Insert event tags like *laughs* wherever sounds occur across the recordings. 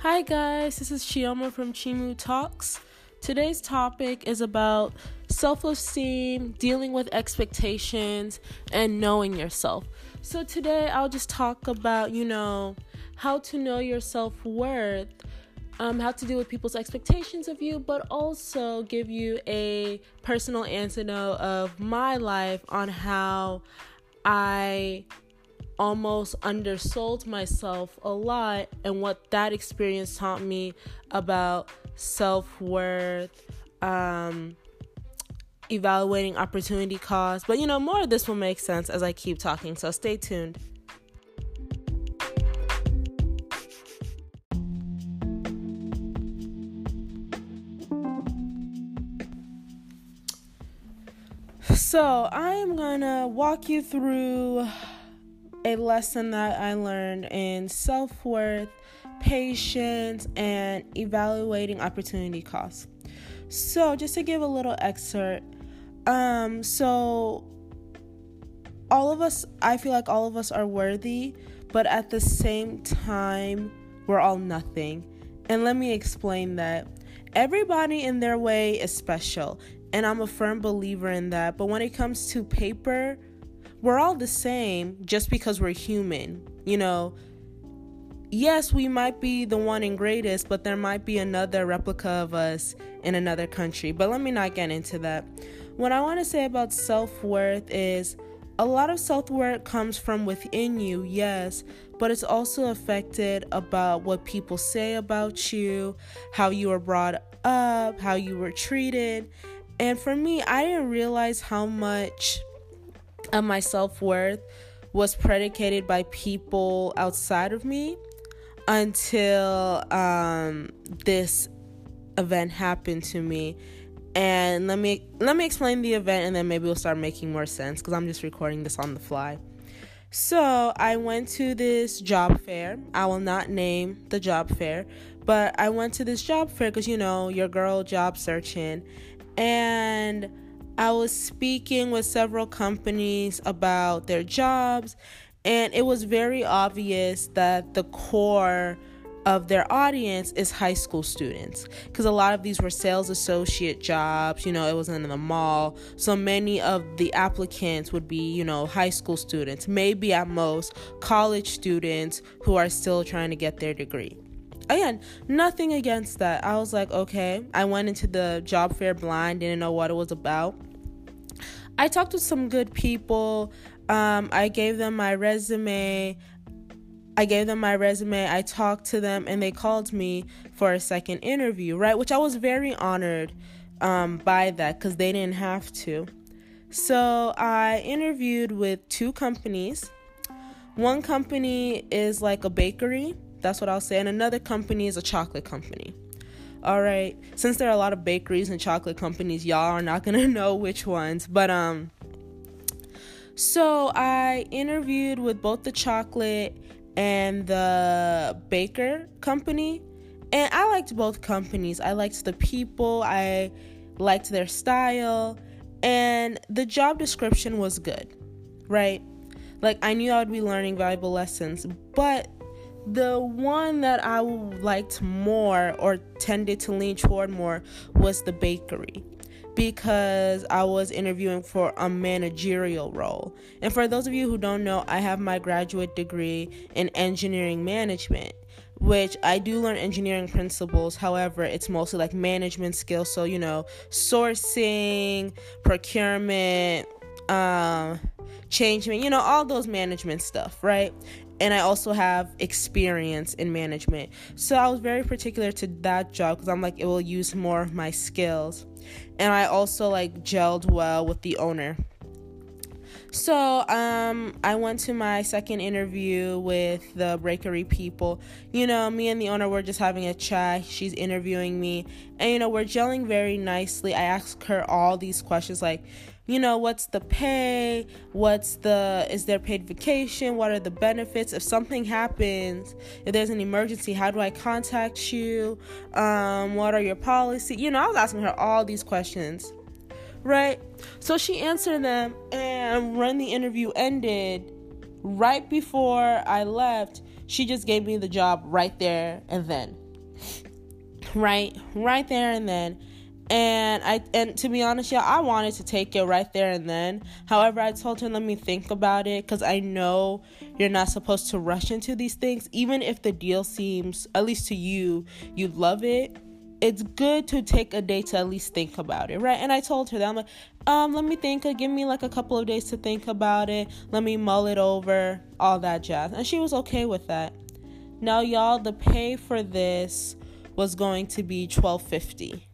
Hi, guys, this is Chioma from Chimu Talks. Today's topic is about self esteem, dealing with expectations, and knowing yourself. So, today I'll just talk about, you know, how to know your self worth, um, how to deal with people's expectations of you, but also give you a personal antidote of my life on how I almost undersold myself a lot and what that experience taught me about self-worth um, evaluating opportunity cost but you know more of this will make sense as i keep talking so stay tuned. So i am gonna walk you through a lesson that I learned in self worth, patience, and evaluating opportunity costs. So, just to give a little excerpt, um, so all of us, I feel like all of us are worthy, but at the same time, we're all nothing. And let me explain that. Everybody in their way is special, and I'm a firm believer in that. But when it comes to paper, we're all the same just because we're human. You know, yes, we might be the one and greatest, but there might be another replica of us in another country. But let me not get into that. What I want to say about self worth is a lot of self worth comes from within you, yes, but it's also affected about what people say about you, how you were brought up, how you were treated. And for me, I didn't realize how much of my self worth was predicated by people outside of me until um, this event happened to me. And let me let me explain the event, and then maybe we'll start making more sense because I'm just recording this on the fly. So I went to this job fair. I will not name the job fair, but I went to this job fair because you know your girl job searching, and I was speaking with several companies about their jobs, and it was very obvious that the core of their audience is high school students because a lot of these were sales associate jobs you know it was in the mall. So many of the applicants would be you know high school students maybe at most college students who are still trying to get their degree again, nothing against that. I was like, okay. I went into the job fair blind, didn't know what it was about. I talked to some good people. Um, I gave them my resume. I gave them my resume. I talked to them, and they called me for a second interview, right? Which I was very honored um, by that because they didn't have to. So I interviewed with two companies. One company is like a bakery, that's what I'll say, and another company is a chocolate company. All right, since there are a lot of bakeries and chocolate companies, y'all are not gonna *laughs* know which ones, but um, so I interviewed with both the chocolate and the baker company, and I liked both companies. I liked the people, I liked their style, and the job description was good, right? Like I knew I would be learning valuable lessons, but the one that I liked more or tended to lean toward more was the bakery because I was interviewing for a managerial role. And for those of you who don't know, I have my graduate degree in engineering management, which I do learn engineering principles. However, it's mostly like management skills. So, you know, sourcing, procurement, um, change, you know, all those management stuff, right? And I also have experience in management. So I was very particular to that job because I'm like, it will use more of my skills. And I also like gelled well with the owner. So um, I went to my second interview with the bakery people. You know, me and the owner were just having a chat. She's interviewing me, and you know, we're gelling very nicely. I asked her all these questions like, you know, what's the pay? What's the, is there paid vacation? What are the benefits? If something happens, if there's an emergency, how do I contact you? Um, what are your policies? You know, I was asking her all these questions, right? So she answered them, and when the interview ended, right before I left, she just gave me the job right there and then. right? Right there and then. And I and to be honest, yeah, I wanted to take it right there and then. However, I told her let me think about it cuz I know you're not supposed to rush into these things even if the deal seems at least to you you love it. It's good to take a day to at least think about it, right? And I told her that I'm like, um, let me think. Give me like a couple of days to think about it. Let me mull it over, all that jazz. And she was okay with that. Now, y'all, the pay for this was going to be twelve fifty.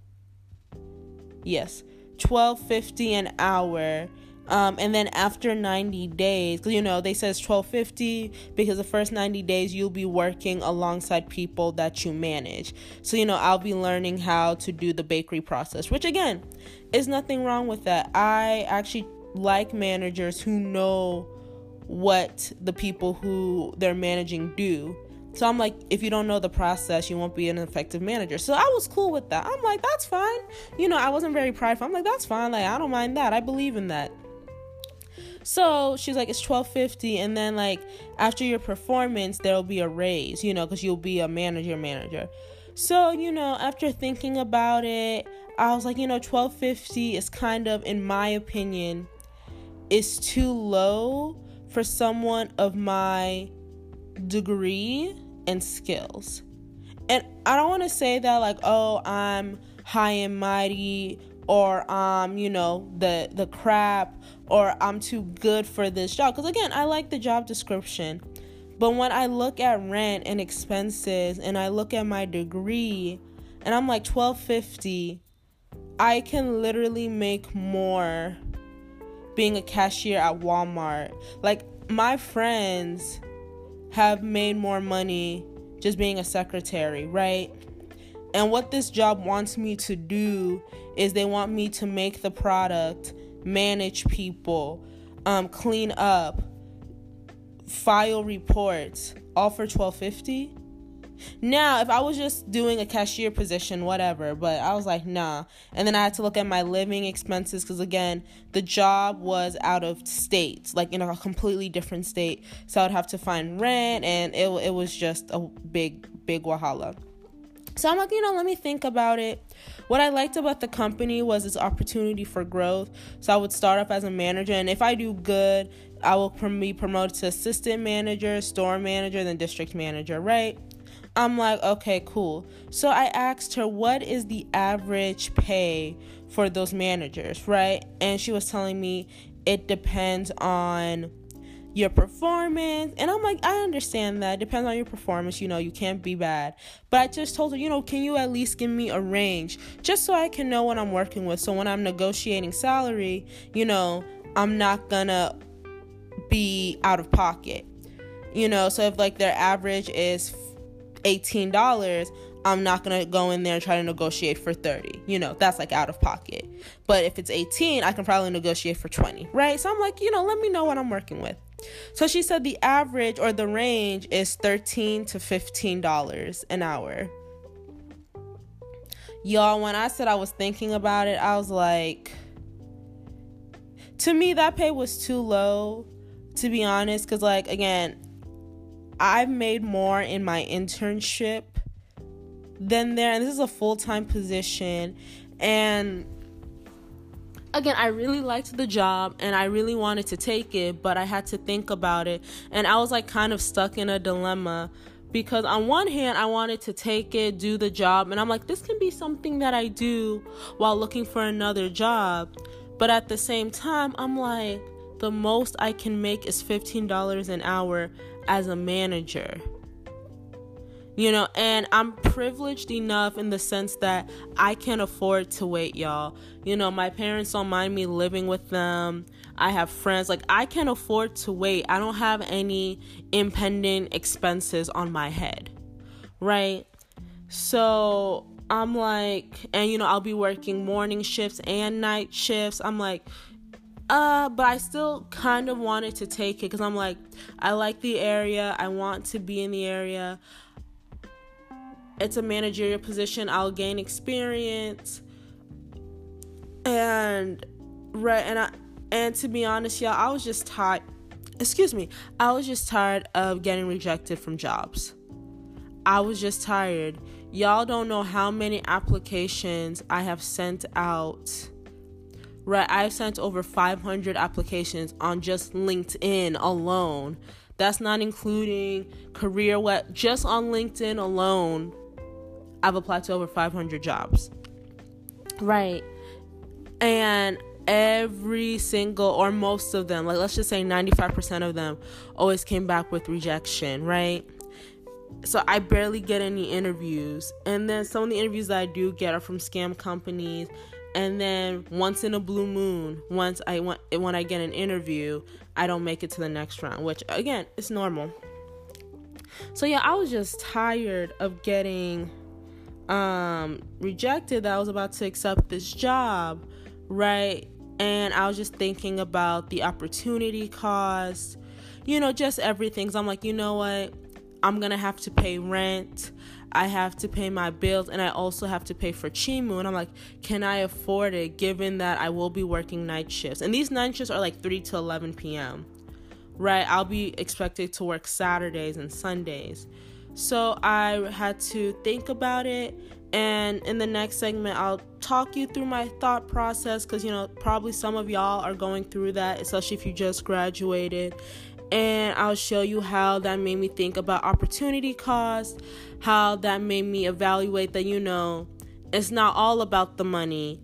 Yes, twelve fifty an hour. Um, and then after 90 days, you know, they says 1250 because the first 90 days you'll be working alongside people that you manage. So, you know, I'll be learning how to do the bakery process, which again, is nothing wrong with that. I actually like managers who know what the people who they're managing do so I'm like, if you don't know the process, you won't be an effective manager. So I was cool with that. I'm like, that's fine. You know, I wasn't very prideful. I'm like, that's fine. Like, I don't mind that. I believe in that. So she's like, it's twelve fifty, and then like after your performance, there'll be a raise, you know, because you'll be a manager manager. So you know, after thinking about it, I was like, you know, twelve fifty is kind of, in my opinion, is too low for someone of my degree and skills. And I don't want to say that like, oh, I'm high and mighty or um, you know, the the crap or I'm too good for this job cuz again, I like the job description. But when I look at rent and expenses and I look at my degree and I'm like 1250, I can literally make more being a cashier at Walmart. Like my friends have made more money just being a secretary, right? And what this job wants me to do is they want me to make the product, manage people, um, clean up, file reports, all for twelve fifty. Now, if I was just doing a cashier position, whatever, but I was like, nah. And then I had to look at my living expenses because, again, the job was out of state, like in a completely different state. So I'd have to find rent, and it, it was just a big, big wahala. So I'm like, you know, let me think about it. What I liked about the company was its opportunity for growth. So I would start off as a manager, and if I do good, I will be promoted to assistant manager, store manager, then district manager, right? I'm like, okay, cool. So I asked her, what is the average pay for those managers, right? And she was telling me it depends on your performance. And I'm like, I understand that. It depends on your performance. You know, you can't be bad. But I just told her, you know, can you at least give me a range just so I can know what I'm working with? So when I'm negotiating salary, you know, I'm not gonna be out of pocket. You know, so if like their average is $18, I'm not going to go in there and try to negotiate for 30. You know, that's like out of pocket. But if it's 18, I can probably negotiate for 20, right? So I'm like, you know, let me know what I'm working with. So she said the average or the range is 13 to $15 an hour. Y'all, when I said I was thinking about it, I was like, to me, that pay was too low, to be honest. Because, like, again, I've made more in my internship than there, and this is a full time position. And again, I really liked the job and I really wanted to take it, but I had to think about it. And I was like kind of stuck in a dilemma because, on one hand, I wanted to take it, do the job, and I'm like, this can be something that I do while looking for another job. But at the same time, I'm like, the most I can make is $15 an hour as a manager. You know, and I'm privileged enough in the sense that I can afford to wait, y'all. You know, my parents don't mind me living with them. I have friends. Like, I can afford to wait. I don't have any impending expenses on my head, right? So I'm like, and you know, I'll be working morning shifts and night shifts. I'm like, uh, but I still kind of wanted to take it because I'm like, I like the area. I want to be in the area. It's a managerial position. I'll gain experience. And right, and I and to be honest, y'all, I was just tired. Excuse me, I was just tired of getting rejected from jobs. I was just tired. y'all don't know how many applications I have sent out. Right, I've sent over 500 applications on just LinkedIn alone. That's not including career what just on LinkedIn alone. I've applied to over 500 jobs. Right. And every single or most of them, like let's just say 95% of them always came back with rejection, right? So I barely get any interviews. And then some of the interviews that I do get are from scam companies. And then once in a blue moon, once I want when I get an interview, I don't make it to the next round, which again, is normal. So yeah, I was just tired of getting um rejected that I was about to accept this job, right? And I was just thinking about the opportunity cost, you know, just everything. So I'm like, you know what? I'm gonna have to pay rent. I have to pay my bills and I also have to pay for Chimu. And I'm like, can I afford it given that I will be working night shifts? And these night shifts are like 3 to 11 p.m., right? I'll be expected to work Saturdays and Sundays. So I had to think about it. And in the next segment, I'll talk you through my thought process because, you know, probably some of y'all are going through that, especially if you just graduated. And I'll show you how that made me think about opportunity cost, how that made me evaluate that, you know, it's not all about the money.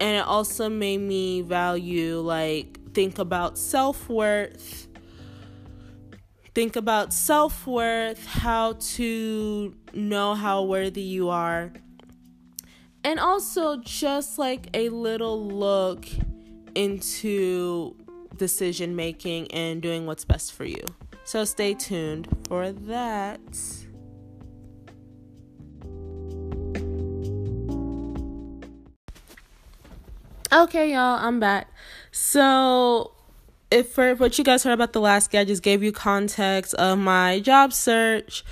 And it also made me value, like, think about self worth think about self worth, how to know how worthy you are, and also just like a little look into decision making and doing what's best for you. So stay tuned for that. Okay, y'all, I'm back. So, if for what you guys heard about the last guy, I just gave you context of my job search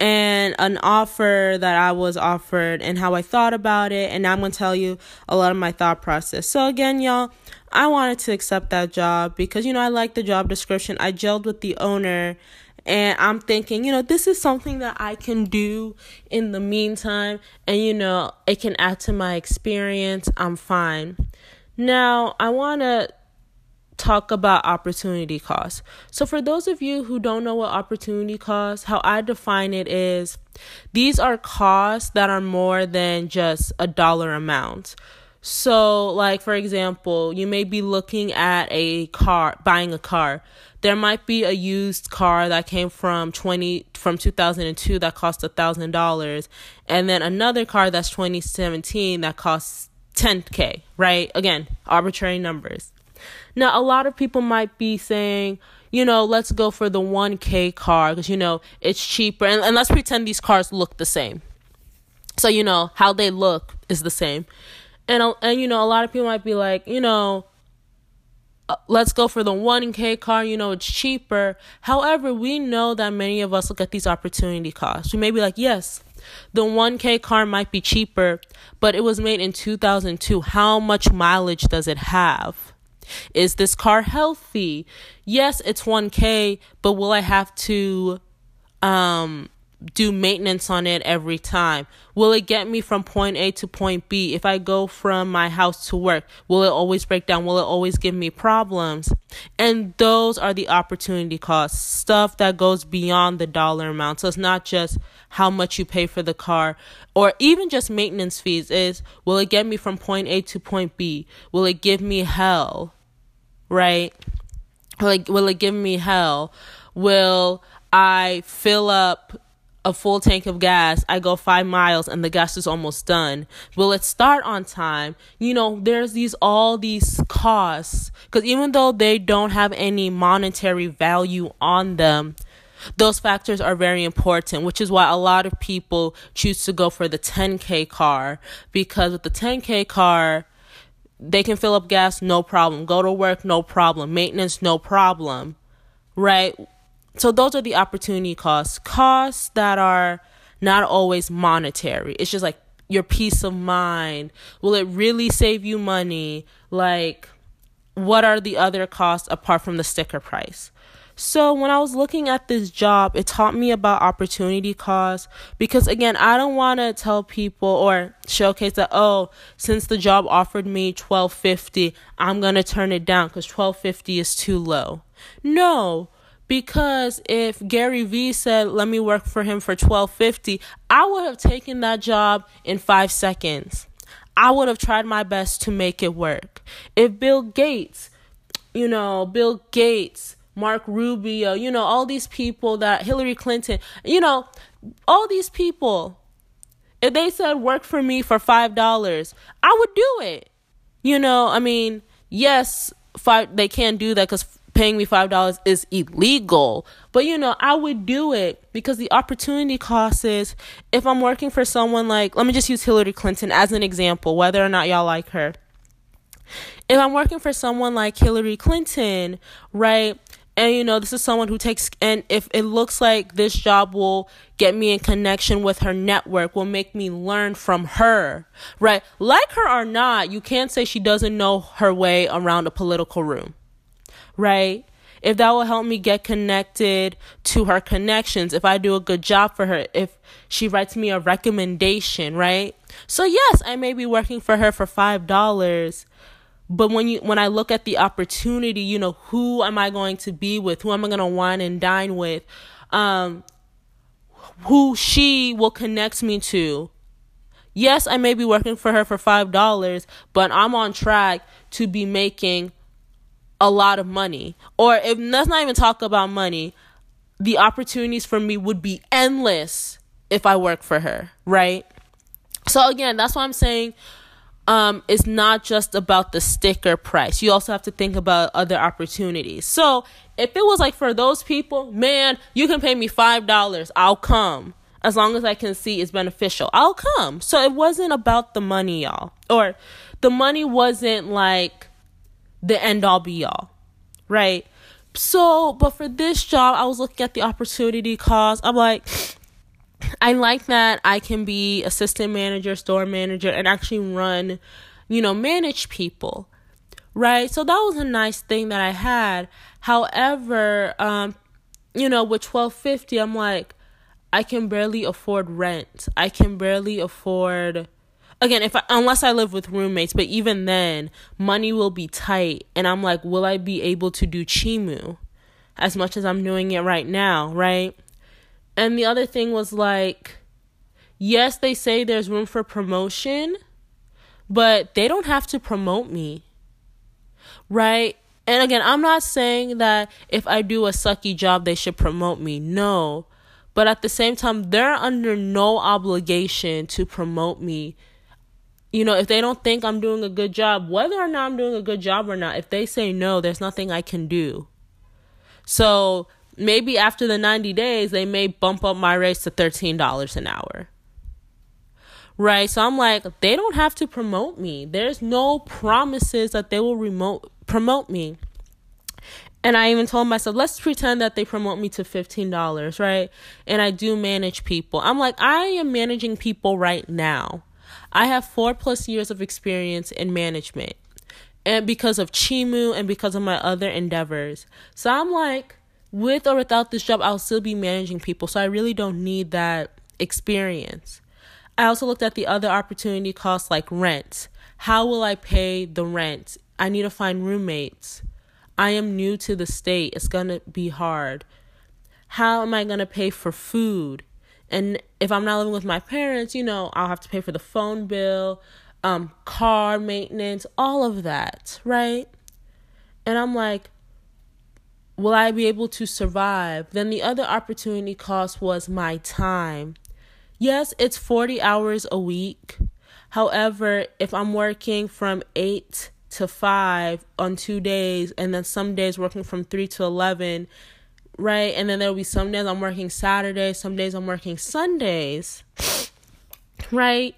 and an offer that I was offered and how I thought about it. And now I'm going to tell you a lot of my thought process. So, again, y'all, I wanted to accept that job because, you know, I like the job description. I gelled with the owner and I'm thinking, you know, this is something that I can do in the meantime, and you know, it can add to my experience. I'm fine. Now, I want to talk about opportunity cost. So, for those of you who don't know what opportunity cost, how I define it is these are costs that are more than just a dollar amount. So, like for example, you may be looking at a car, buying a car. There might be a used car that came from 20 from 2002 that cost a $1000 and then another car that's 2017 that costs 10k, right? Again, arbitrary numbers. Now, a lot of people might be saying, you know, let's go for the 1K car because, you know, it's cheaper. And, and let's pretend these cars look the same. So, you know, how they look is the same. And, and you know, a lot of people might be like, you know, uh, let's go for the 1K car, you know, it's cheaper. However, we know that many of us look at these opportunity costs. We may be like, yes, the 1K car might be cheaper, but it was made in 2002. How much mileage does it have? Is this car healthy? Yes, it's 1K, but will I have to um do maintenance on it every time? Will it get me from point A to point B? If I go from my house to work, will it always break down? Will it always give me problems? And those are the opportunity costs, stuff that goes beyond the dollar amount. So it's not just how much you pay for the car or even just maintenance fees is will it get me from point A to point B? Will it give me hell? Right? Like will it give me hell? Will I fill up a full tank of gas, I go five miles and the gas is almost done. Will it start on time? You know, there's these all these costs because even though they don't have any monetary value on them, those factors are very important, which is why a lot of people choose to go for the 10K car because with the 10K car, they can fill up gas, no problem. Go to work, no problem. Maintenance, no problem. Right? So those are the opportunity costs. Costs that are not always monetary. It's just like your peace of mind. Will it really save you money? Like, what are the other costs apart from the sticker price? So when I was looking at this job, it taught me about opportunity costs because again, I don't want to tell people or showcase that oh, since the job offered me 1250, I'm going to turn it down cuz 1250 is too low. No, because if Gary Vee said, "Let me work for him for 1250," I would have taken that job in 5 seconds. I would have tried my best to make it work. If Bill Gates, you know, Bill Gates Marco Rubio, you know, all these people that Hillary Clinton, you know, all these people, if they said work for me for $5, I would do it. You know, I mean, yes, five they can't do that cuz paying me $5 is illegal, but you know, I would do it because the opportunity cost is if I'm working for someone like let me just use Hillary Clinton as an example, whether or not y'all like her. If I'm working for someone like Hillary Clinton, right? and you know this is someone who takes and if it looks like this job will get me in connection with her network will make me learn from her right like her or not you can't say she doesn't know her way around a political room right if that will help me get connected to her connections if i do a good job for her if she writes me a recommendation right so yes i may be working for her for five dollars but when you when I look at the opportunity, you know, who am I going to be with? Who am I going to wine and dine with? Um, who she will connect me to. Yes, I may be working for her for $5, but I'm on track to be making a lot of money. Or if let's not even talk about money, the opportunities for me would be endless if I work for her, right? So again, that's why I'm saying um, is not just about the sticker price. You also have to think about other opportunities. So if it was like for those people, man, you can pay me five dollars, I'll come. As long as I can see it's beneficial, I'll come. So it wasn't about the money, y'all. Or the money wasn't like the end all be all. Right? So, but for this job, I was looking at the opportunity cost. I'm like, I like that I can be assistant manager, store manager, and actually run, you know, manage people. Right. So that was a nice thing that I had. However, um, you know, with twelve fifty, I'm like, I can barely afford rent. I can barely afford again if I, unless I live with roommates, but even then, money will be tight and I'm like, will I be able to do Chimu as much as I'm doing it right now, right? And the other thing was like, yes, they say there's room for promotion, but they don't have to promote me. Right? And again, I'm not saying that if I do a sucky job, they should promote me. No. But at the same time, they're under no obligation to promote me. You know, if they don't think I'm doing a good job, whether or not I'm doing a good job or not, if they say no, there's nothing I can do. So maybe after the 90 days, they may bump up my rates to $13 an hour. Right? So I'm like, they don't have to promote me. There's no promises that they will remote promote me. And I even told myself, let's pretend that they promote me to $15, right? And I do manage people. I'm like, I am managing people right now. I have four plus years of experience in management. And because of Chimu and because of my other endeavors. So I'm like, with or without this job, I'll still be managing people. So I really don't need that experience. I also looked at the other opportunity costs like rent. How will I pay the rent? I need to find roommates. I am new to the state. It's going to be hard. How am I going to pay for food? And if I'm not living with my parents, you know, I'll have to pay for the phone bill, um, car maintenance, all of that, right? And I'm like, Will I be able to survive? Then the other opportunity cost was my time. Yes, it's 40 hours a week. However, if I'm working from 8 to 5 on two days, and then some days working from 3 to 11, right? And then there'll be some days I'm working Saturdays, some days I'm working Sundays, *sniffs* right?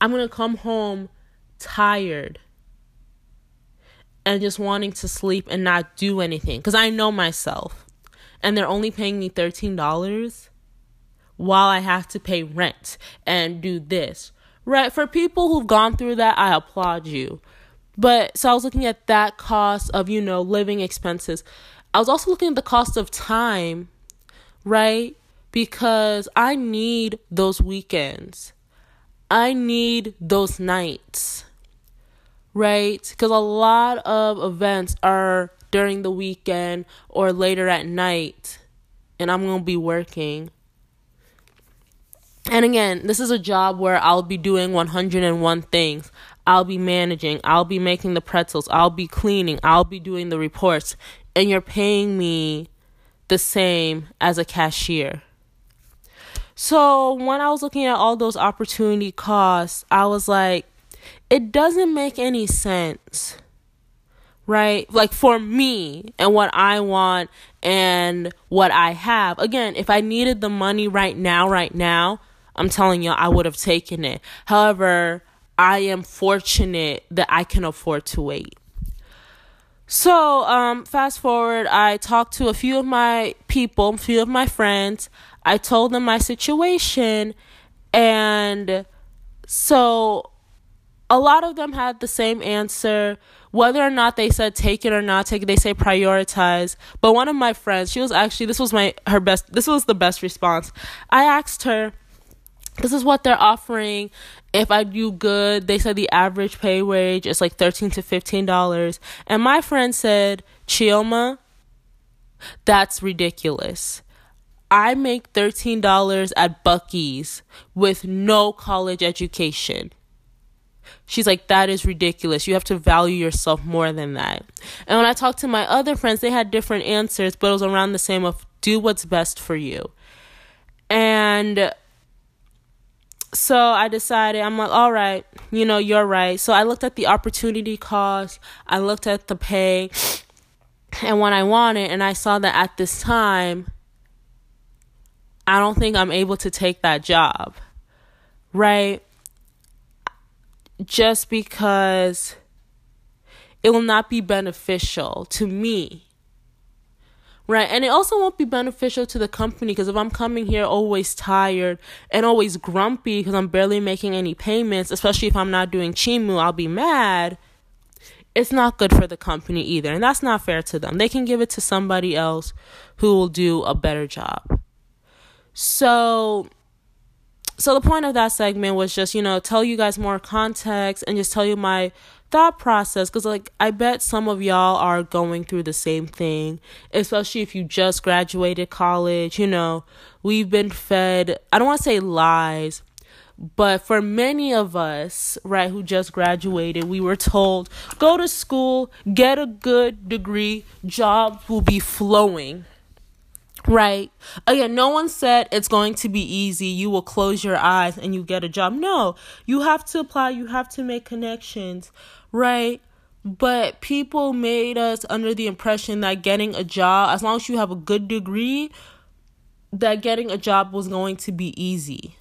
I'm going to come home tired and just wanting to sleep and not do anything because I know myself. And they're only paying me $13 while I have to pay rent and do this. Right? For people who've gone through that, I applaud you. But so I was looking at that cost of, you know, living expenses. I was also looking at the cost of time, right? Because I need those weekends. I need those nights, right? Because a lot of events are during the weekend or later at night, and I'm going to be working. And again, this is a job where I'll be doing 101 things. I'll be managing, I'll be making the pretzels, I'll be cleaning, I'll be doing the reports, and you're paying me the same as a cashier. So, when I was looking at all those opportunity costs, I was like, it doesn't make any sense. Right? Like for me and what I want and what I have. Again, if I needed the money right now, right now, I'm telling you, I would have taken it. However, I am fortunate that I can afford to wait. So, um, fast forward, I talked to a few of my people, a few of my friends. I told them my situation, and so a lot of them had the same answer. Whether or not they said take it or not take it, they say prioritize. But one of my friends, she was actually this was my her best. This was the best response. I asked her this is what they're offering if i do good they said the average pay wage is like 13 to 15 dollars and my friend said chioma that's ridiculous i make 13 dollars at buc-ee's with no college education She's like, that is ridiculous. You have to value yourself more than that. And when I talked to my other friends, they had different answers, but it was around the same of do what's best for you. And so I decided, I'm like, all right, you know, you're right. So I looked at the opportunity cost, I looked at the pay and what I wanted, and I saw that at this time, I don't think I'm able to take that job, right? Just because it will not be beneficial to me Right. And it also won't be beneficial to the company because if I'm coming here always tired and always grumpy because I'm barely making any payments, especially if I'm not doing Chimu, I'll be mad. It's not good for the company either. And that's not fair to them. They can give it to somebody else who will do a better job. So so the point of that segment was just, you know, tell you guys more context and just tell you my thought process because like i bet some of y'all are going through the same thing especially if you just graduated college you know we've been fed i don't want to say lies but for many of us right who just graduated we were told go to school get a good degree jobs will be flowing Right. Again, no one said it's going to be easy. You will close your eyes and you get a job. No, you have to apply, you have to make connections right? But people made us under the impression that getting a job, as long as you have a good degree, that getting a job was going to be easy.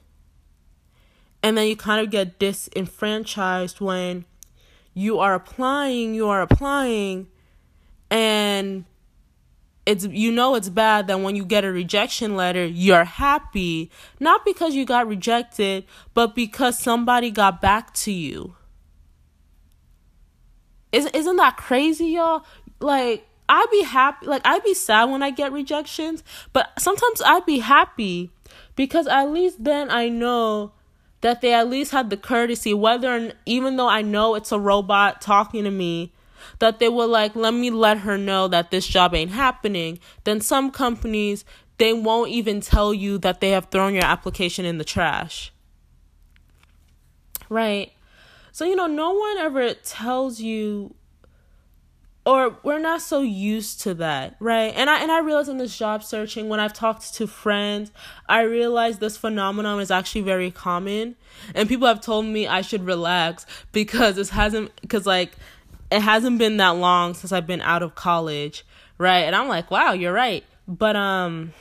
And then you kind of get disenfranchised when you are applying, you are applying, and it's you know it's bad that when you get a rejection letter you're happy not because you got rejected but because somebody got back to you isn't isn't that crazy, y'all? Like I'd be happy, like I'd be sad when I get rejections, but sometimes I'd be happy because at least then I know that they at least had the courtesy, whether and even though I know it's a robot talking to me, that they were like, let me let her know that this job ain't happening. Then some companies they won't even tell you that they have thrown your application in the trash. Right. So, you know, no one ever tells you or we're not so used to that, right? And I and I realize in this job searching when I've talked to friends, I realize this phenomenon is actually very common. And people have told me I should relax because this hasn't cuz like it hasn't been that long since I've been out of college, right? And I'm like, "Wow, you're right." But um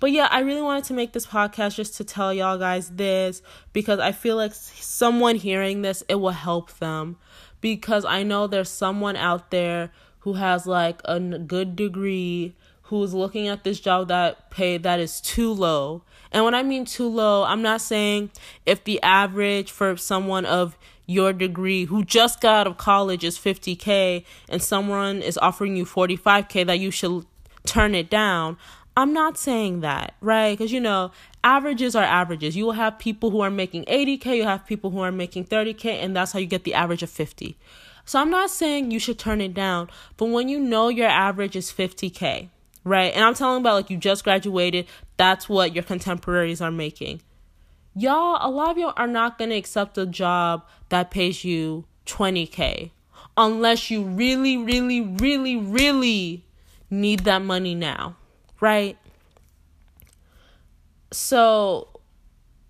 but yeah, I really wanted to make this podcast just to tell y'all guys this because I feel like someone hearing this, it will help them. Because I know there's someone out there who has like a good degree who's looking at this job that pay that is too low. And when I mean too low, I'm not saying if the average for someone of your degree who just got out of college is 50k and someone is offering you 45k that you should turn it down. I'm not saying that, right? Because you know, averages are averages. You will have people who are making 80k, you have people who are making 30k, and that's how you get the average of 50. So I'm not saying you should turn it down, but when you know your average is 50k, right? And I'm telling about like you just graduated, that's what your contemporaries are making. Y'all, a lot of y'all are not going to accept a job that pays you 20k unless you really, really, really, really need that money now, right? So,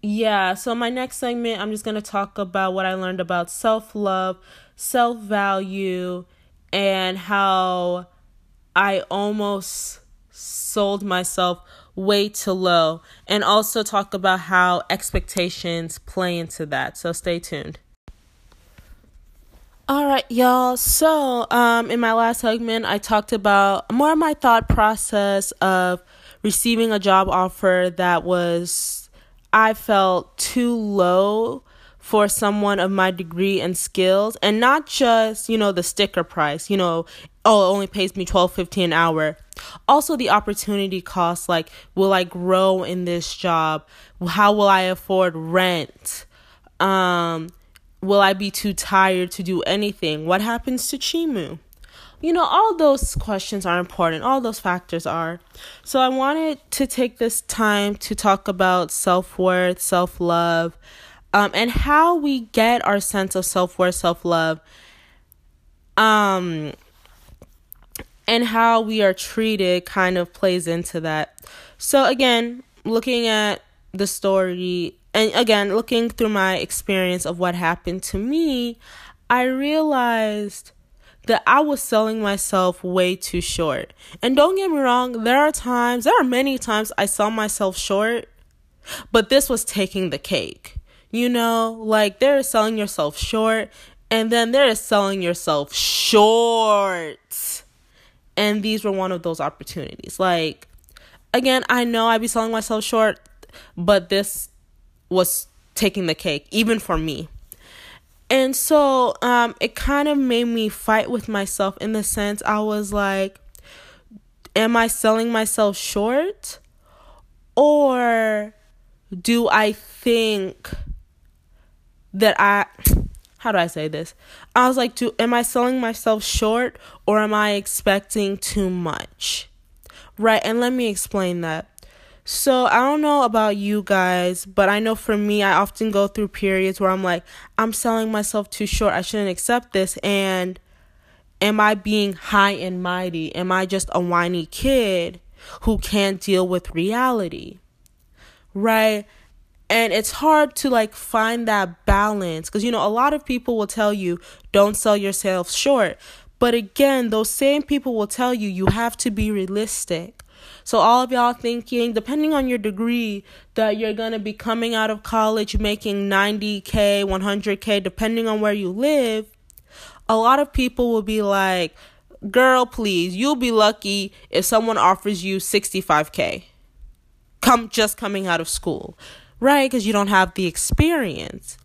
yeah, so my next segment, I'm just going to talk about what I learned about self love, self value, and how I almost sold myself way too low, and also talk about how expectations play into that. So, stay tuned. All right, y'all. So, um, in my last segment, I talked about more of my thought process of receiving a job offer that was, I felt, too low for someone of my degree and skills, and not just, you know, the sticker price, you know, oh, it only pays me twelve fifty an hour. Also, the opportunity cost like, will I grow in this job? How will I afford rent? Um, Will I be too tired to do anything? What happens to Chimu? You know, all those questions are important. All those factors are. So I wanted to take this time to talk about self worth, self love, um, and how we get our sense of self worth, self love, um, and how we are treated kind of plays into that. So again, looking at the story and again, looking through my experience of what happened to me, I realized that I was selling myself way too short. And don't get me wrong, there are times, there are many times I sell myself short, but this was taking the cake. You know, like there is selling yourself short, and then there is selling yourself short. And these were one of those opportunities. Like, again, I know I'd be selling myself short, but this was taking the cake, even for me. And so um, it kind of made me fight with myself in the sense I was like, am I selling myself short? Or do I think that I how do I say this? I was like, do am I selling myself short or am I expecting too much? Right, and let me explain that. So I don't know about you guys, but I know for me, I often go through periods where I'm like, I'm selling myself too short. I shouldn't accept this. And am I being high and mighty? Am I just a whiny kid who can't deal with reality? Right? And it's hard to like find that balance because you know, a lot of people will tell you, don't sell yourself short. But again, those same people will tell you, you have to be realistic so, all of y'all thinking, depending on your degree, that you're going to be coming out of college making 90K, 100K, depending on where you live, a lot of people will be like, girl, please, you'll be lucky if someone offers you 65K. Come just coming out of school, right? Because you don't have the experience.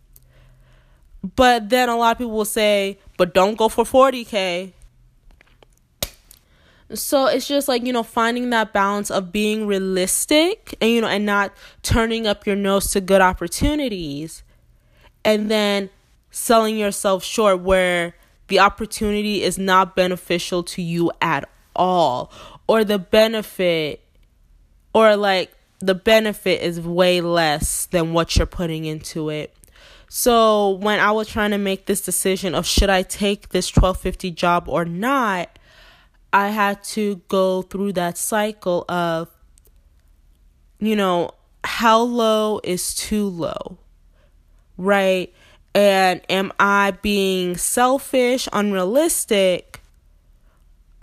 But then a lot of people will say, but don't go for 40K so it's just like you know finding that balance of being realistic and you know and not turning up your nose to good opportunities and then selling yourself short where the opportunity is not beneficial to you at all or the benefit or like the benefit is way less than what you're putting into it. So when i was trying to make this decision of should i take this 1250 job or not I had to go through that cycle of, you know, how low is too low, right? And am I being selfish, unrealistic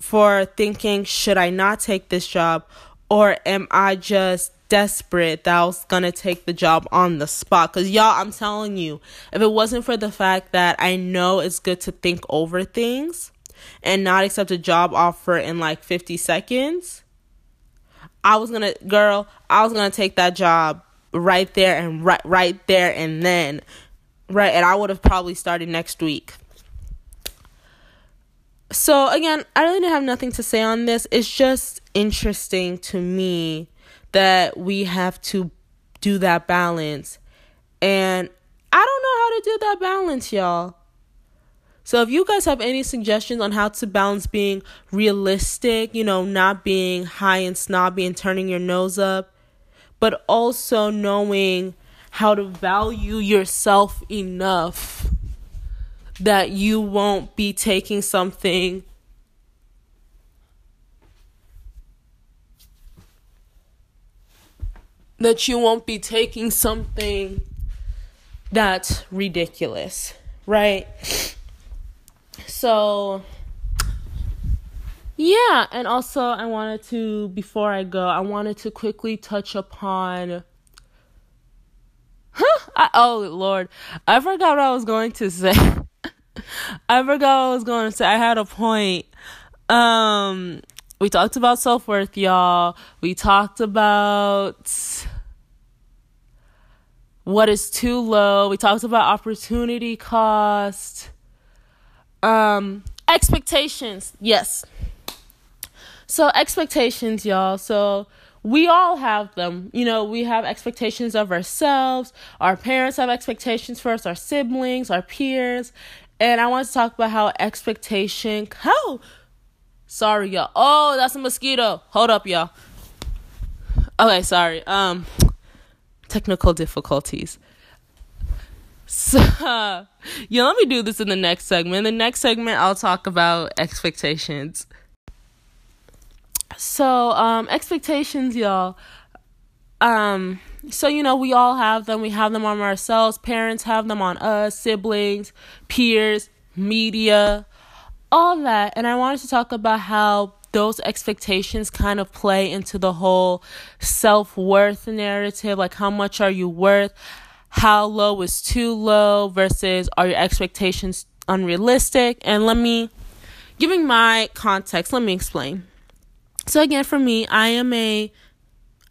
for thinking, should I not take this job? Or am I just desperate that I was gonna take the job on the spot? Because, y'all, I'm telling you, if it wasn't for the fact that I know it's good to think over things, and not accept a job offer in like 50 seconds, I was gonna, girl, I was gonna take that job right there and right, right there and then. right? And I would have probably started next week. So, again, I really have nothing to say on this. It's just interesting to me that we have to do that balance. And I don't know how to do that balance, y'all. So if you guys have any suggestions on how to balance being realistic, you know, not being high and snobby and turning your nose up, but also knowing how to value yourself enough that you won't be taking something that you won't be taking something that's ridiculous, right? So, yeah, and also I wanted to, before I go, I wanted to quickly touch upon. Huh? I, oh, Lord. I forgot what I was going to say. *laughs* I forgot what I was going to say. I had a point. Um, we talked about self worth, y'all. We talked about what is too low. We talked about opportunity cost. Um, expectations. Yes. So expectations, y'all. So we all have them. You know, we have expectations of ourselves. Our parents have expectations for us, our siblings, our peers. And I want to talk about how expectation how sorry y'all. Oh, that's a mosquito. Hold up, y'all. Okay, sorry. Um technical difficulties. So, *laughs* yeah, let me do this in the next segment. The next segment, I'll talk about expectations. So, um, expectations, y'all. Um, so you know, we all have them. We have them on ourselves. Parents have them on us, siblings, peers, media, all that. And I wanted to talk about how those expectations kind of play into the whole self worth narrative. Like, how much are you worth? How low is too low versus are your expectations unrealistic? And let me, giving my context, let me explain. So again, for me, I am a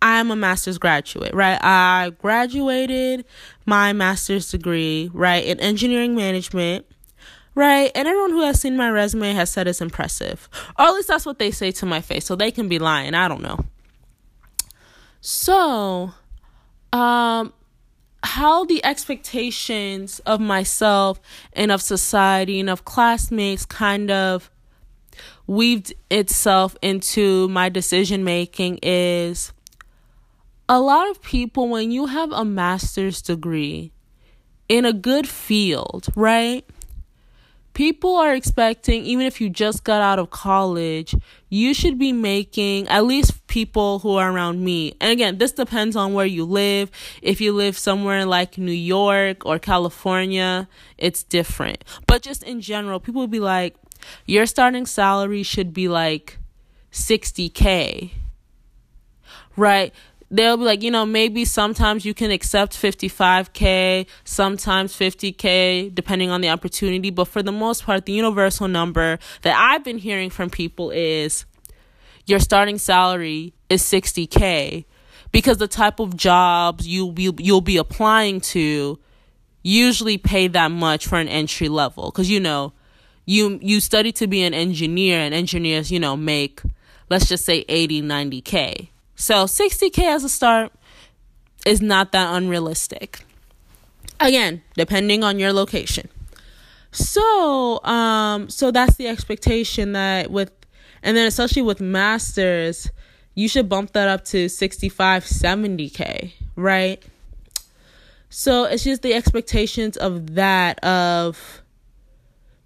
I am a master's graduate, right? I graduated my master's degree, right, in engineering management, right? And everyone who has seen my resume has said it's impressive. Or at least that's what they say to my face. So they can be lying. I don't know. So, um, how the expectations of myself and of society and of classmates kind of weaved itself into my decision making is a lot of people when you have a master's degree in a good field, right? People are expecting, even if you just got out of college, you should be making at least people who are around me. And again, this depends on where you live. If you live somewhere like New York or California, it's different. But just in general, people will be like, your starting salary should be like 60K. Right? They'll be like, you know, maybe sometimes you can accept 55K, sometimes 50K, depending on the opportunity. But for the most part, the universal number that I've been hearing from people is your starting salary is 60K because the type of jobs you you'll be applying to usually pay that much for an entry level because you know you you study to be an engineer and engineers you know make let's just say 80 90k so 60K as a start is not that unrealistic. Again, depending on your location. So, um, so that's the expectation that with, and then especially with masters, you should bump that up to 65, 70K, right? So it's just the expectations of that, of,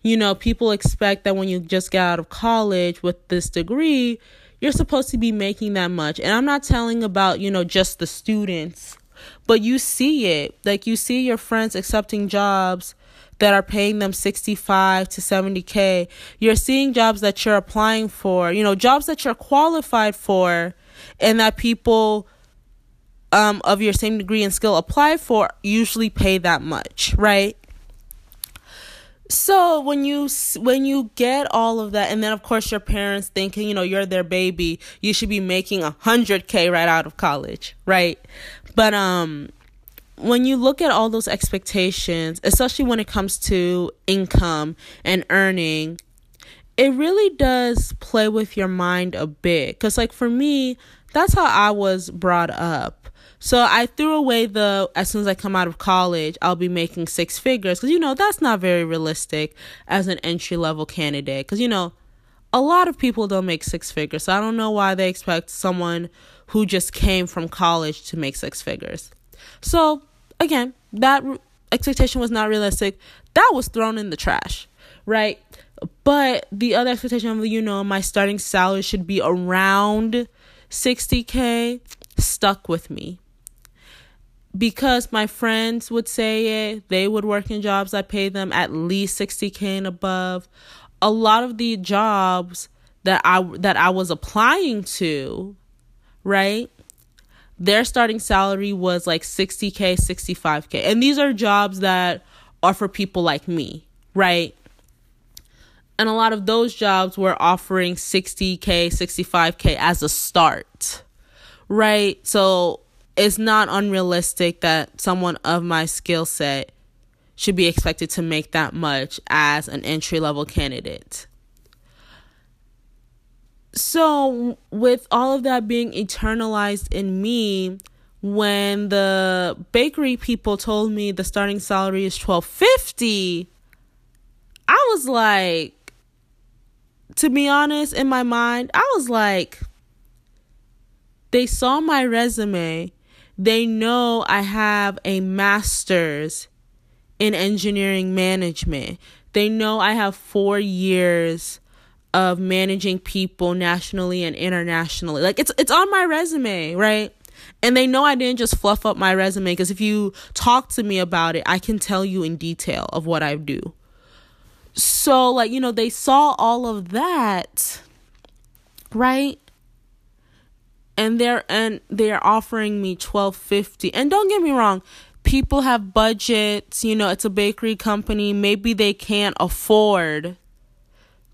you know, people expect that when you just get out of college with this degree, you're supposed to be making that much. And I'm not telling about, you know, just the students, but you see it. Like you see your friends accepting jobs that are paying them 65 to 70k. You're seeing jobs that you're applying for, you know, jobs that you're qualified for and that people um, of your same degree and skill apply for usually pay that much, right? So when you when you get all of that and then of course your parents thinking you know you're their baby you should be making a hundred k right out of college right but um when you look at all those expectations, especially when it comes to income and earning, it really does play with your mind a bit. Because, like, for me, that's how I was brought up. So I threw away the as soon as I come out of college, I'll be making six figures because you know that's not very realistic as an entry level candidate. Because you know, a lot of people don't make six figures, so I don't know why they expect someone who just came from college to make six figures. So again, that expectation was not realistic. That was thrown in the trash, right? But the other expectation of you know my starting salary should be around 60k stuck with me because my friends would say it, they would work in jobs that pay them at least 60k and above. A lot of the jobs that I that I was applying to, right? Their starting salary was like 60k, 65k. And these are jobs that are for people like me, right? And a lot of those jobs were offering 60k, 65k as a start, right? So it's not unrealistic that someone of my skill set should be expected to make that much as an entry level candidate. So, with all of that being eternalized in me, when the bakery people told me the starting salary is 1250, I was like to be honest in my mind, I was like they saw my resume they know I have a master's in engineering management. They know I have four years of managing people nationally and internationally. Like it's it's on my resume, right? And they know I didn't just fluff up my resume because if you talk to me about it, I can tell you in detail of what I do. So like, you know, they saw all of that, right? And they're and they're offering me 1250 and don't get me wrong people have budgets you know it's a bakery company. Maybe they can't afford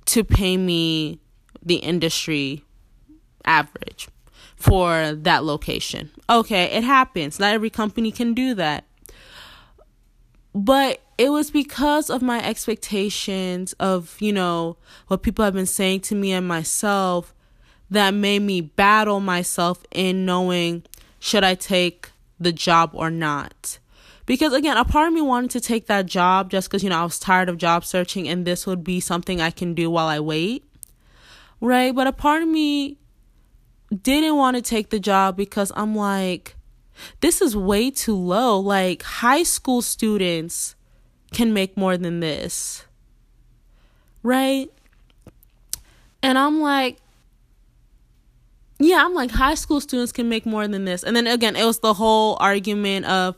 to pay me the industry average for that location. Okay it happens. Not every company can do that. But it was because of my expectations of you know what people have been saying to me and myself that made me battle myself in knowing should I take the job or not. Because again, a part of me wanted to take that job just because, you know, I was tired of job searching and this would be something I can do while I wait. Right? But a part of me didn't want to take the job because I'm like, this is way too low. Like, high school students can make more than this. Right? And I'm like, yeah, I'm like high school students can make more than this. And then again, it was the whole argument of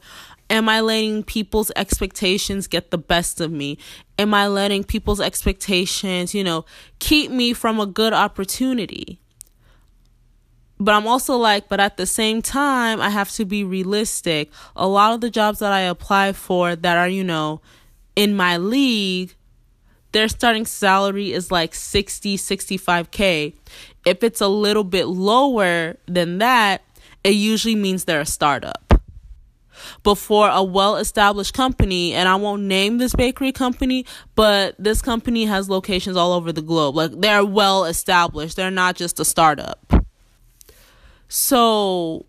am I letting people's expectations get the best of me? Am I letting people's expectations, you know, keep me from a good opportunity? But I'm also like, but at the same time, I have to be realistic. A lot of the jobs that I apply for that are, you know, in my league, their starting salary is like 60, 65K. If it's a little bit lower than that, it usually means they're a startup. But for a well established company, and I won't name this bakery company, but this company has locations all over the globe. Like they're well established, they're not just a startup. So,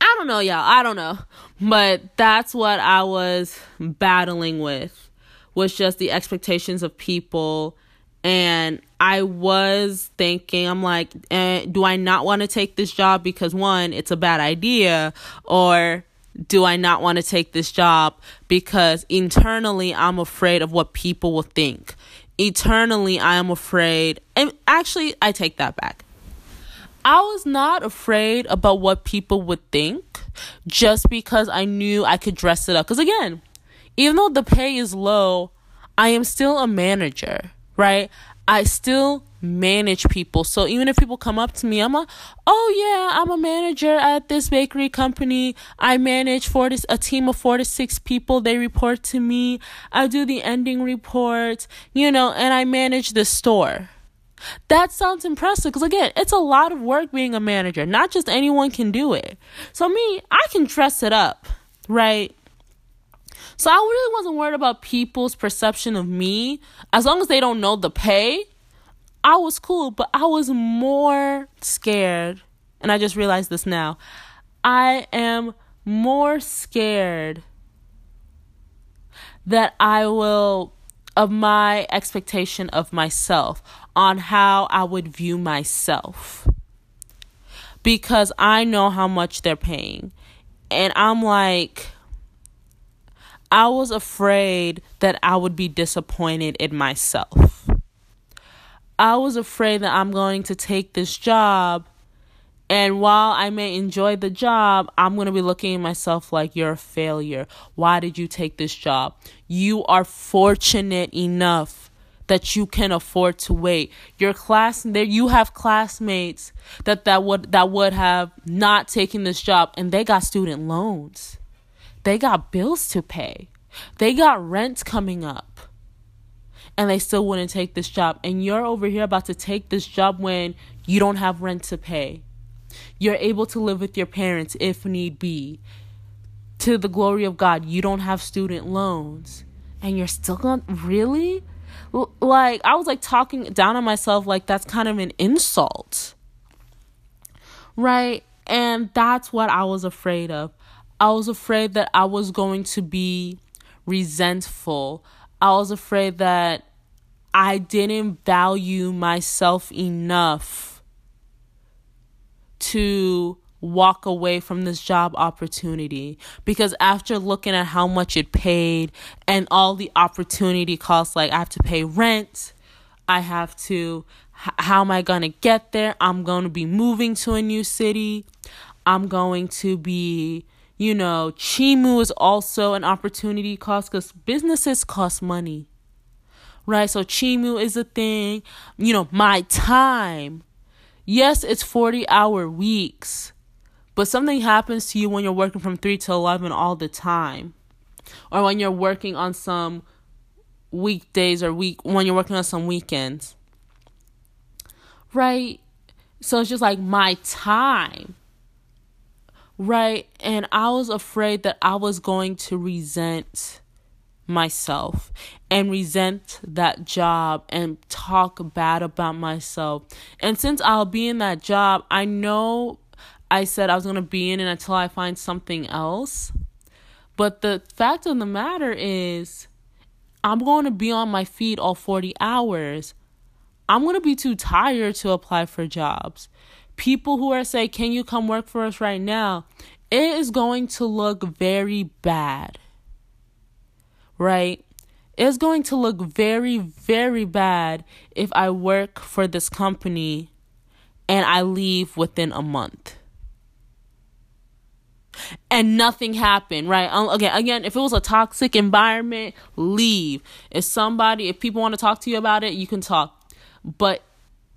I don't know, y'all. I don't know. But that's what I was battling with was just the expectations of people and I was thinking, I'm like, eh, do I not want to take this job because one, it's a bad idea, or do I not want to take this job because internally I'm afraid of what people will think? Eternally, I am afraid, and actually, I take that back. I was not afraid about what people would think just because I knew I could dress it up. Because again, even though the pay is low, I am still a manager right? I still manage people. So even if people come up to me, I'm a, oh yeah, I'm a manager at this bakery company. I manage four to, a team of four to six people. They report to me. I do the ending reports, you know, and I manage the store. That sounds impressive because, again, it's a lot of work being a manager. Not just anyone can do it. So, me, I can dress it up, right? So, I really wasn't worried about people's perception of me. As long as they don't know the pay, I was cool. But I was more scared, and I just realized this now. I am more scared that I will of my expectation of myself on how I would view myself because I know how much they're paying. And I'm like, I was afraid that I would be disappointed in myself. I was afraid that I'm going to take this job and while I may enjoy the job, I'm going to be looking at myself like you're a failure. Why did you take this job? You are fortunate enough that you can afford to wait. Your class there you have classmates that that would that would have not taken this job and they got student loans. They got bills to pay. They got rent coming up. And they still wouldn't take this job. And you're over here about to take this job when you don't have rent to pay you're able to live with your parents if need be. To the glory of God, you don't have student loans. And you're still going, really? Like, I was like talking down on myself, like, that's kind of an insult. Right? And that's what I was afraid of. I was afraid that I was going to be resentful. I was afraid that I didn't value myself enough to walk away from this job opportunity because after looking at how much it paid and all the opportunity costs like I have to pay rent, I have to how am I going to get there? I'm going to be moving to a new city. I'm going to be, you know, Chimu is also an opportunity cost cuz businesses cost money. Right? So Chimu is a thing, you know, my time Yes, it's 40 hour weeks, but something happens to you when you're working from 3 to 11 all the time. Or when you're working on some weekdays or week when you're working on some weekends. Right? So it's just like my time. Right? And I was afraid that I was going to resent myself and resent that job and talk bad about myself. And since I'll be in that job, I know I said I was going to be in it until I find something else. But the fact of the matter is, I'm going to be on my feet all 40 hours. I'm going to be too tired to apply for jobs. People who are saying, Can you come work for us right now? It is going to look very bad right? It's going to look very, very bad if I work for this company and I leave within a month. And nothing happened, right? Um, again, again, if it was a toxic environment, leave. If somebody, if people want to talk to you about it, you can talk. But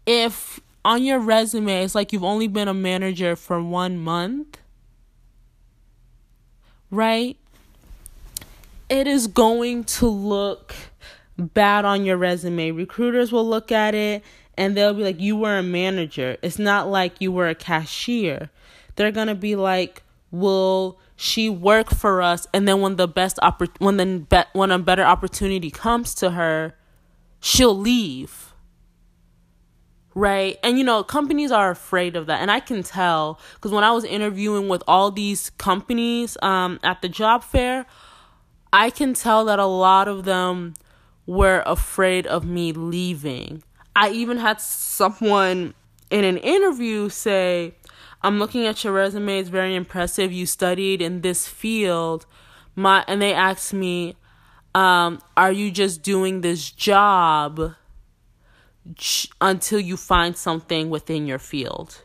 if on your resume it's like you've only been a manager for one month, right? it is going to look bad on your resume. Recruiters will look at it and they'll be like, You were a manager. It's not like you were a cashier. They're going to be like, Will she work for us? And then when the best oppor- when the be- when a better opportunity comes to her, she'll leave. Right? And you know, companies are afraid of that. And I can tell because when I was interviewing with all these companies um, at the job fair, I can tell that a lot of them were afraid of me leaving. I even had someone in an interview say, I'm looking at your resume, it's very impressive. You studied in this field. My and they asked me, um, are you just doing this job until you find something within your field?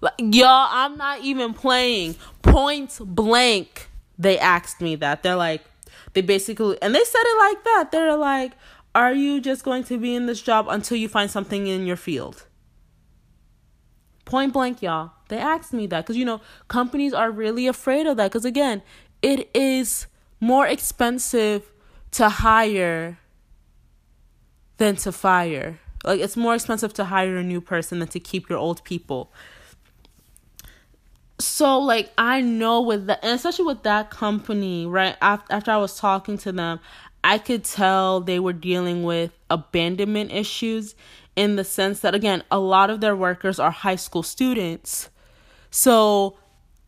Like, y'all, I'm not even playing. Point blank they asked me that. They're like, they basically, and they said it like that. They're like, are you just going to be in this job until you find something in your field? Point blank, y'all. They asked me that because, you know, companies are really afraid of that because, again, it is more expensive to hire than to fire. Like it's more expensive to hire a new person than to keep your old people. So like I know with that, and especially with that company, right? After after I was talking to them, I could tell they were dealing with abandonment issues in the sense that again, a lot of their workers are high school students. So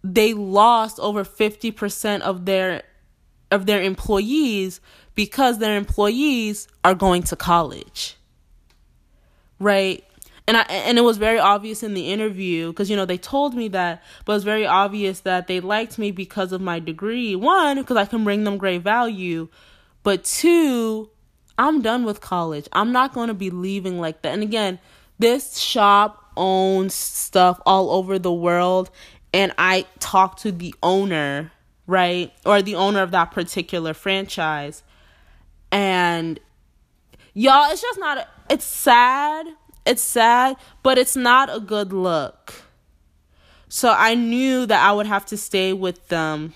they lost over 50% of their of their employees because their employees are going to college. Right? And I and it was very obvious in the interview because you know they told me that, but it was very obvious that they liked me because of my degree. One, because I can bring them great value, but two, I'm done with college. I'm not going to be leaving like that. And again, this shop owns stuff all over the world and I talked to the owner, right? Or the owner of that particular franchise. And y'all, it's just not it's sad. It's sad, but it's not a good look. So I knew that I would have to stay with them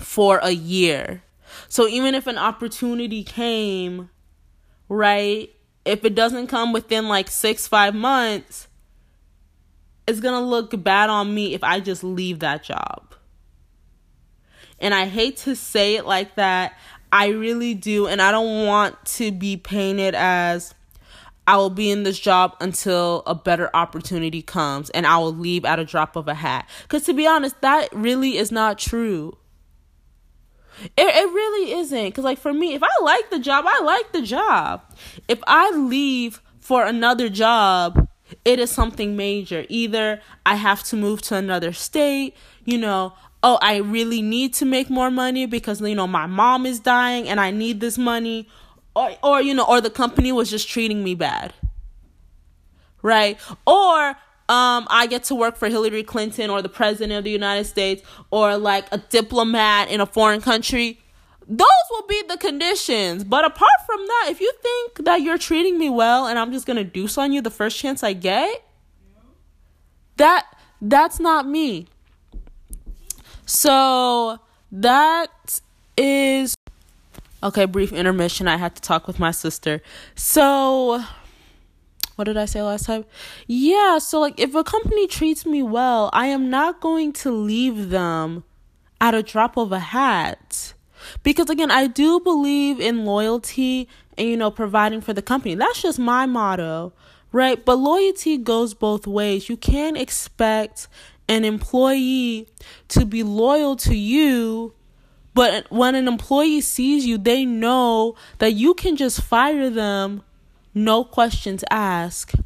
for a year. So even if an opportunity came, right? If it doesn't come within like 6 5 months, it's to look bad on me if I just leave that job. And I hate to say it like that. I really do. And I don't want to be painted as I will be in this job until a better opportunity comes and I will leave at a drop of a hat. Because to be honest, that really is not true. It, it really isn't. Because, like, for me, if I like the job, I like the job. If I leave for another job, it is something major. Either I have to move to another state, you know, oh, I really need to make more money because, you know, my mom is dying and I need this money. Or, or you know, or the company was just treating me bad. Right? Or um, I get to work for Hillary Clinton or the president of the United States or like a diplomat in a foreign country those will be the conditions. But apart from that, if you think that you're treating me well and I'm just gonna deuce on you the first chance I get, that that's not me. So that is okay. Brief intermission. I had to talk with my sister. So what did I say last time? Yeah, so like if a company treats me well, I am not going to leave them at a drop of a hat. Because again, I do believe in loyalty and, you know, providing for the company. That's just my motto, right? But loyalty goes both ways. You can't expect an employee to be loyal to you but when an employee sees you, they know that you can just fire them, no questions asked.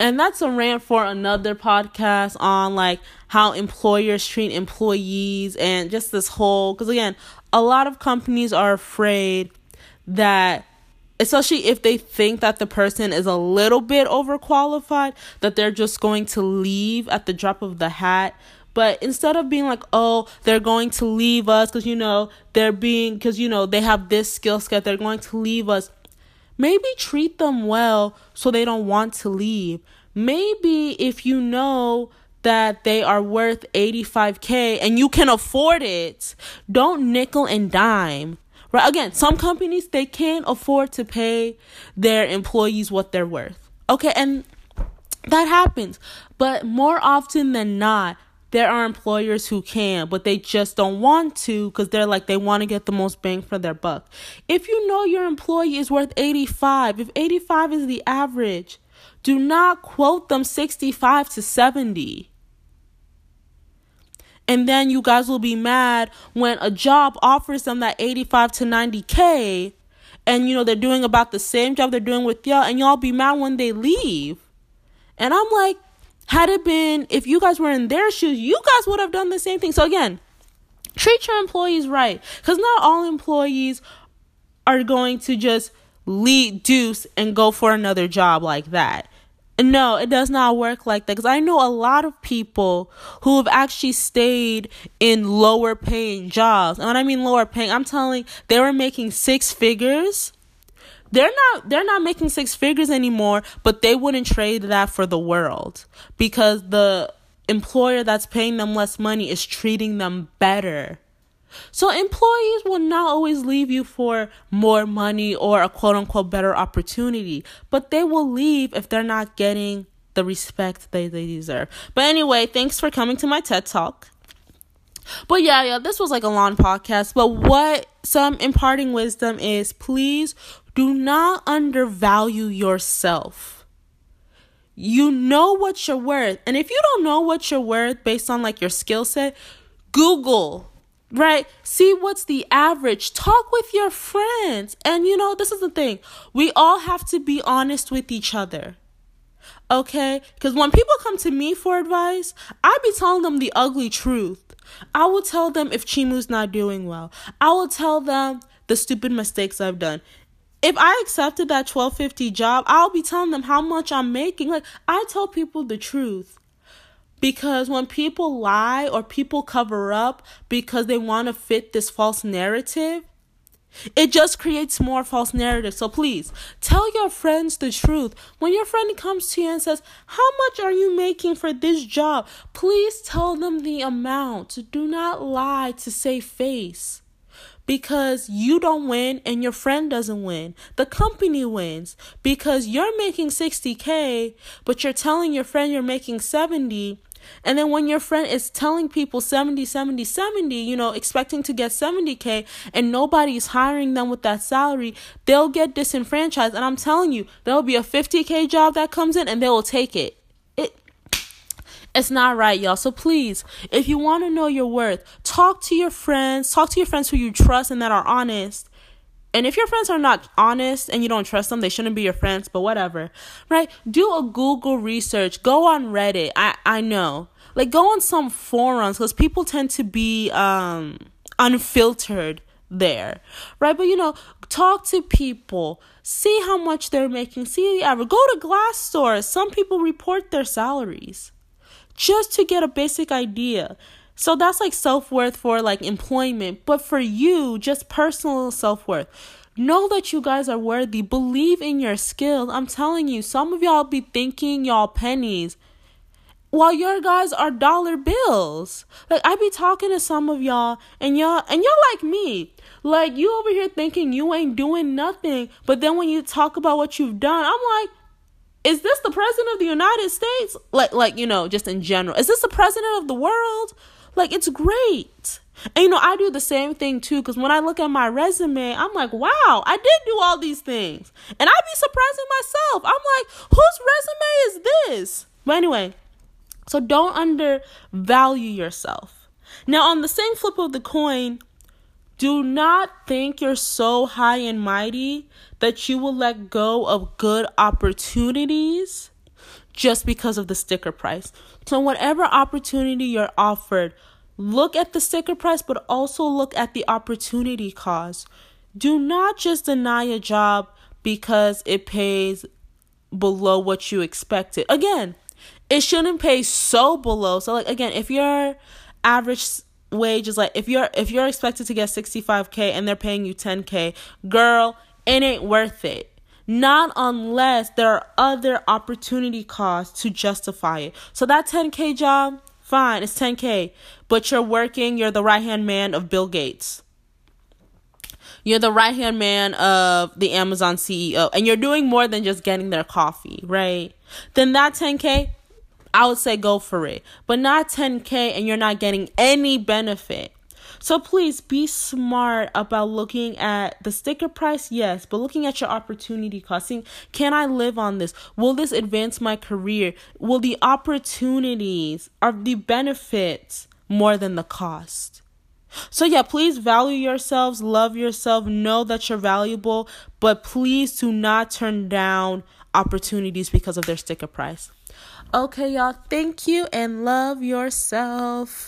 And that's a rant for another podcast on like how employers treat employees and just this whole because again, a lot of companies are afraid that especially if they think that the person is a little bit overqualified that they're just going to leave at the drop of the hat but instead of being like oh they're going to leave us because you know they're being because you know they have this skill set they're going to leave us maybe treat them well so they don't want to leave maybe if you know that they are worth 85k and you can afford it, don't nickel and dime. Right? Again, some companies they can't afford to pay their employees what they're worth. Okay, and that happens. But more often than not, there are employers who can, but they just don't want to because they're like they want to get the most bang for their buck. If you know your employee is worth 85, if 85 is the average, do not quote them 65 to 70. And then you guys will be mad when a job offers them that 85 to 90K and you know they're doing about the same job they're doing with y'all and y'all be mad when they leave. And I'm like, had it been if you guys were in their shoes, you guys would have done the same thing. So again, treat your employees right cuz not all employees are going to just lead deuce and go for another job like that. No, it does not work like that because I know a lot of people who have actually stayed in lower paying jobs. And when I mean lower paying, I'm telling they were making six figures. They're not they're not making six figures anymore, but they wouldn't trade that for the world because the employer that's paying them less money is treating them better. So employees will not always leave you for more money or a quote unquote better opportunity, but they will leave if they're not getting the respect they, they deserve. But anyway, thanks for coming to my TED Talk. But yeah, yeah, this was like a long podcast. But what some imparting wisdom is please do not undervalue yourself. You know what you're worth. And if you don't know what you're worth based on like your skill set, Google, right? See what's the average. Talk with your friends. And you know, this is the thing. We all have to be honest with each other. Okay? Because when people come to me for advice, I be telling them the ugly truth. I will tell them if Chimu's not doing well. I will tell them the stupid mistakes I've done. If I accepted that 1250 job, I'll be telling them how much I'm making. Like I tell people the truth. Because when people lie or people cover up because they want to fit this false narrative, it just creates more false narratives. So please tell your friends the truth. When your friend comes to you and says, How much are you making for this job? Please tell them the amount. Do not lie to save face. Because you don't win and your friend doesn't win. The company wins because you're making 60K, but you're telling your friend you're making 70 and then when your friend is telling people 70, 70, 70, you know, expecting to get 70K and nobody's hiring them with that salary, they'll get disenfranchised. And I'm telling you, there'll be a 50K job that comes in and they will take it. It it's not right, y'all. So please, if you want to know your worth, talk to your friends, talk to your friends who you trust and that are honest and if your friends are not honest and you don't trust them, they shouldn't be your friends, but whatever. Right? Do a Google research. Go on Reddit. I I know. Like go on some forums cuz people tend to be um unfiltered there. Right? But you know, talk to people. See how much they're making. See the average. Go to Glassdoor. Some people report their salaries just to get a basic idea. So that's like self worth for like employment. But for you, just personal self worth. Know that you guys are worthy. Believe in your skills. I'm telling you, some of y'all be thinking y'all pennies while your guys are dollar bills. Like I be talking to some of y'all and y'all and y'all like me. Like you over here thinking you ain't doing nothing, but then when you talk about what you've done, I'm like, is this the president of the United States? Like like you know, just in general. Is this the president of the world? Like, it's great. And you know, I do the same thing too, because when I look at my resume, I'm like, wow, I did do all these things. And I'd be surprising myself. I'm like, whose resume is this? But anyway, so don't undervalue yourself. Now, on the same flip of the coin, do not think you're so high and mighty that you will let go of good opportunities just because of the sticker price. So, whatever opportunity you're offered, look at the sticker price, but also look at the opportunity cost. Do not just deny a job because it pays below what you expected. Again, it shouldn't pay so below. So, like, again, if your average wage is like if you're if you're expected to get 65k and they're paying you 10k girl it ain't worth it not unless there are other opportunity costs to justify it. So that 10K job, fine, it's 10K, but you're working, you're the right hand man of Bill Gates. You're the right hand man of the Amazon CEO, and you're doing more than just getting their coffee, right? Then that 10K, I would say go for it. But not 10K and you're not getting any benefit. So please be smart about looking at the sticker price, yes, but looking at your opportunity costing. Can I live on this? Will this advance my career? Will the opportunities are the benefits more than the cost? So, yeah, please value yourselves, love yourself, know that you're valuable, but please do not turn down opportunities because of their sticker price. Okay, y'all, thank you and love yourself.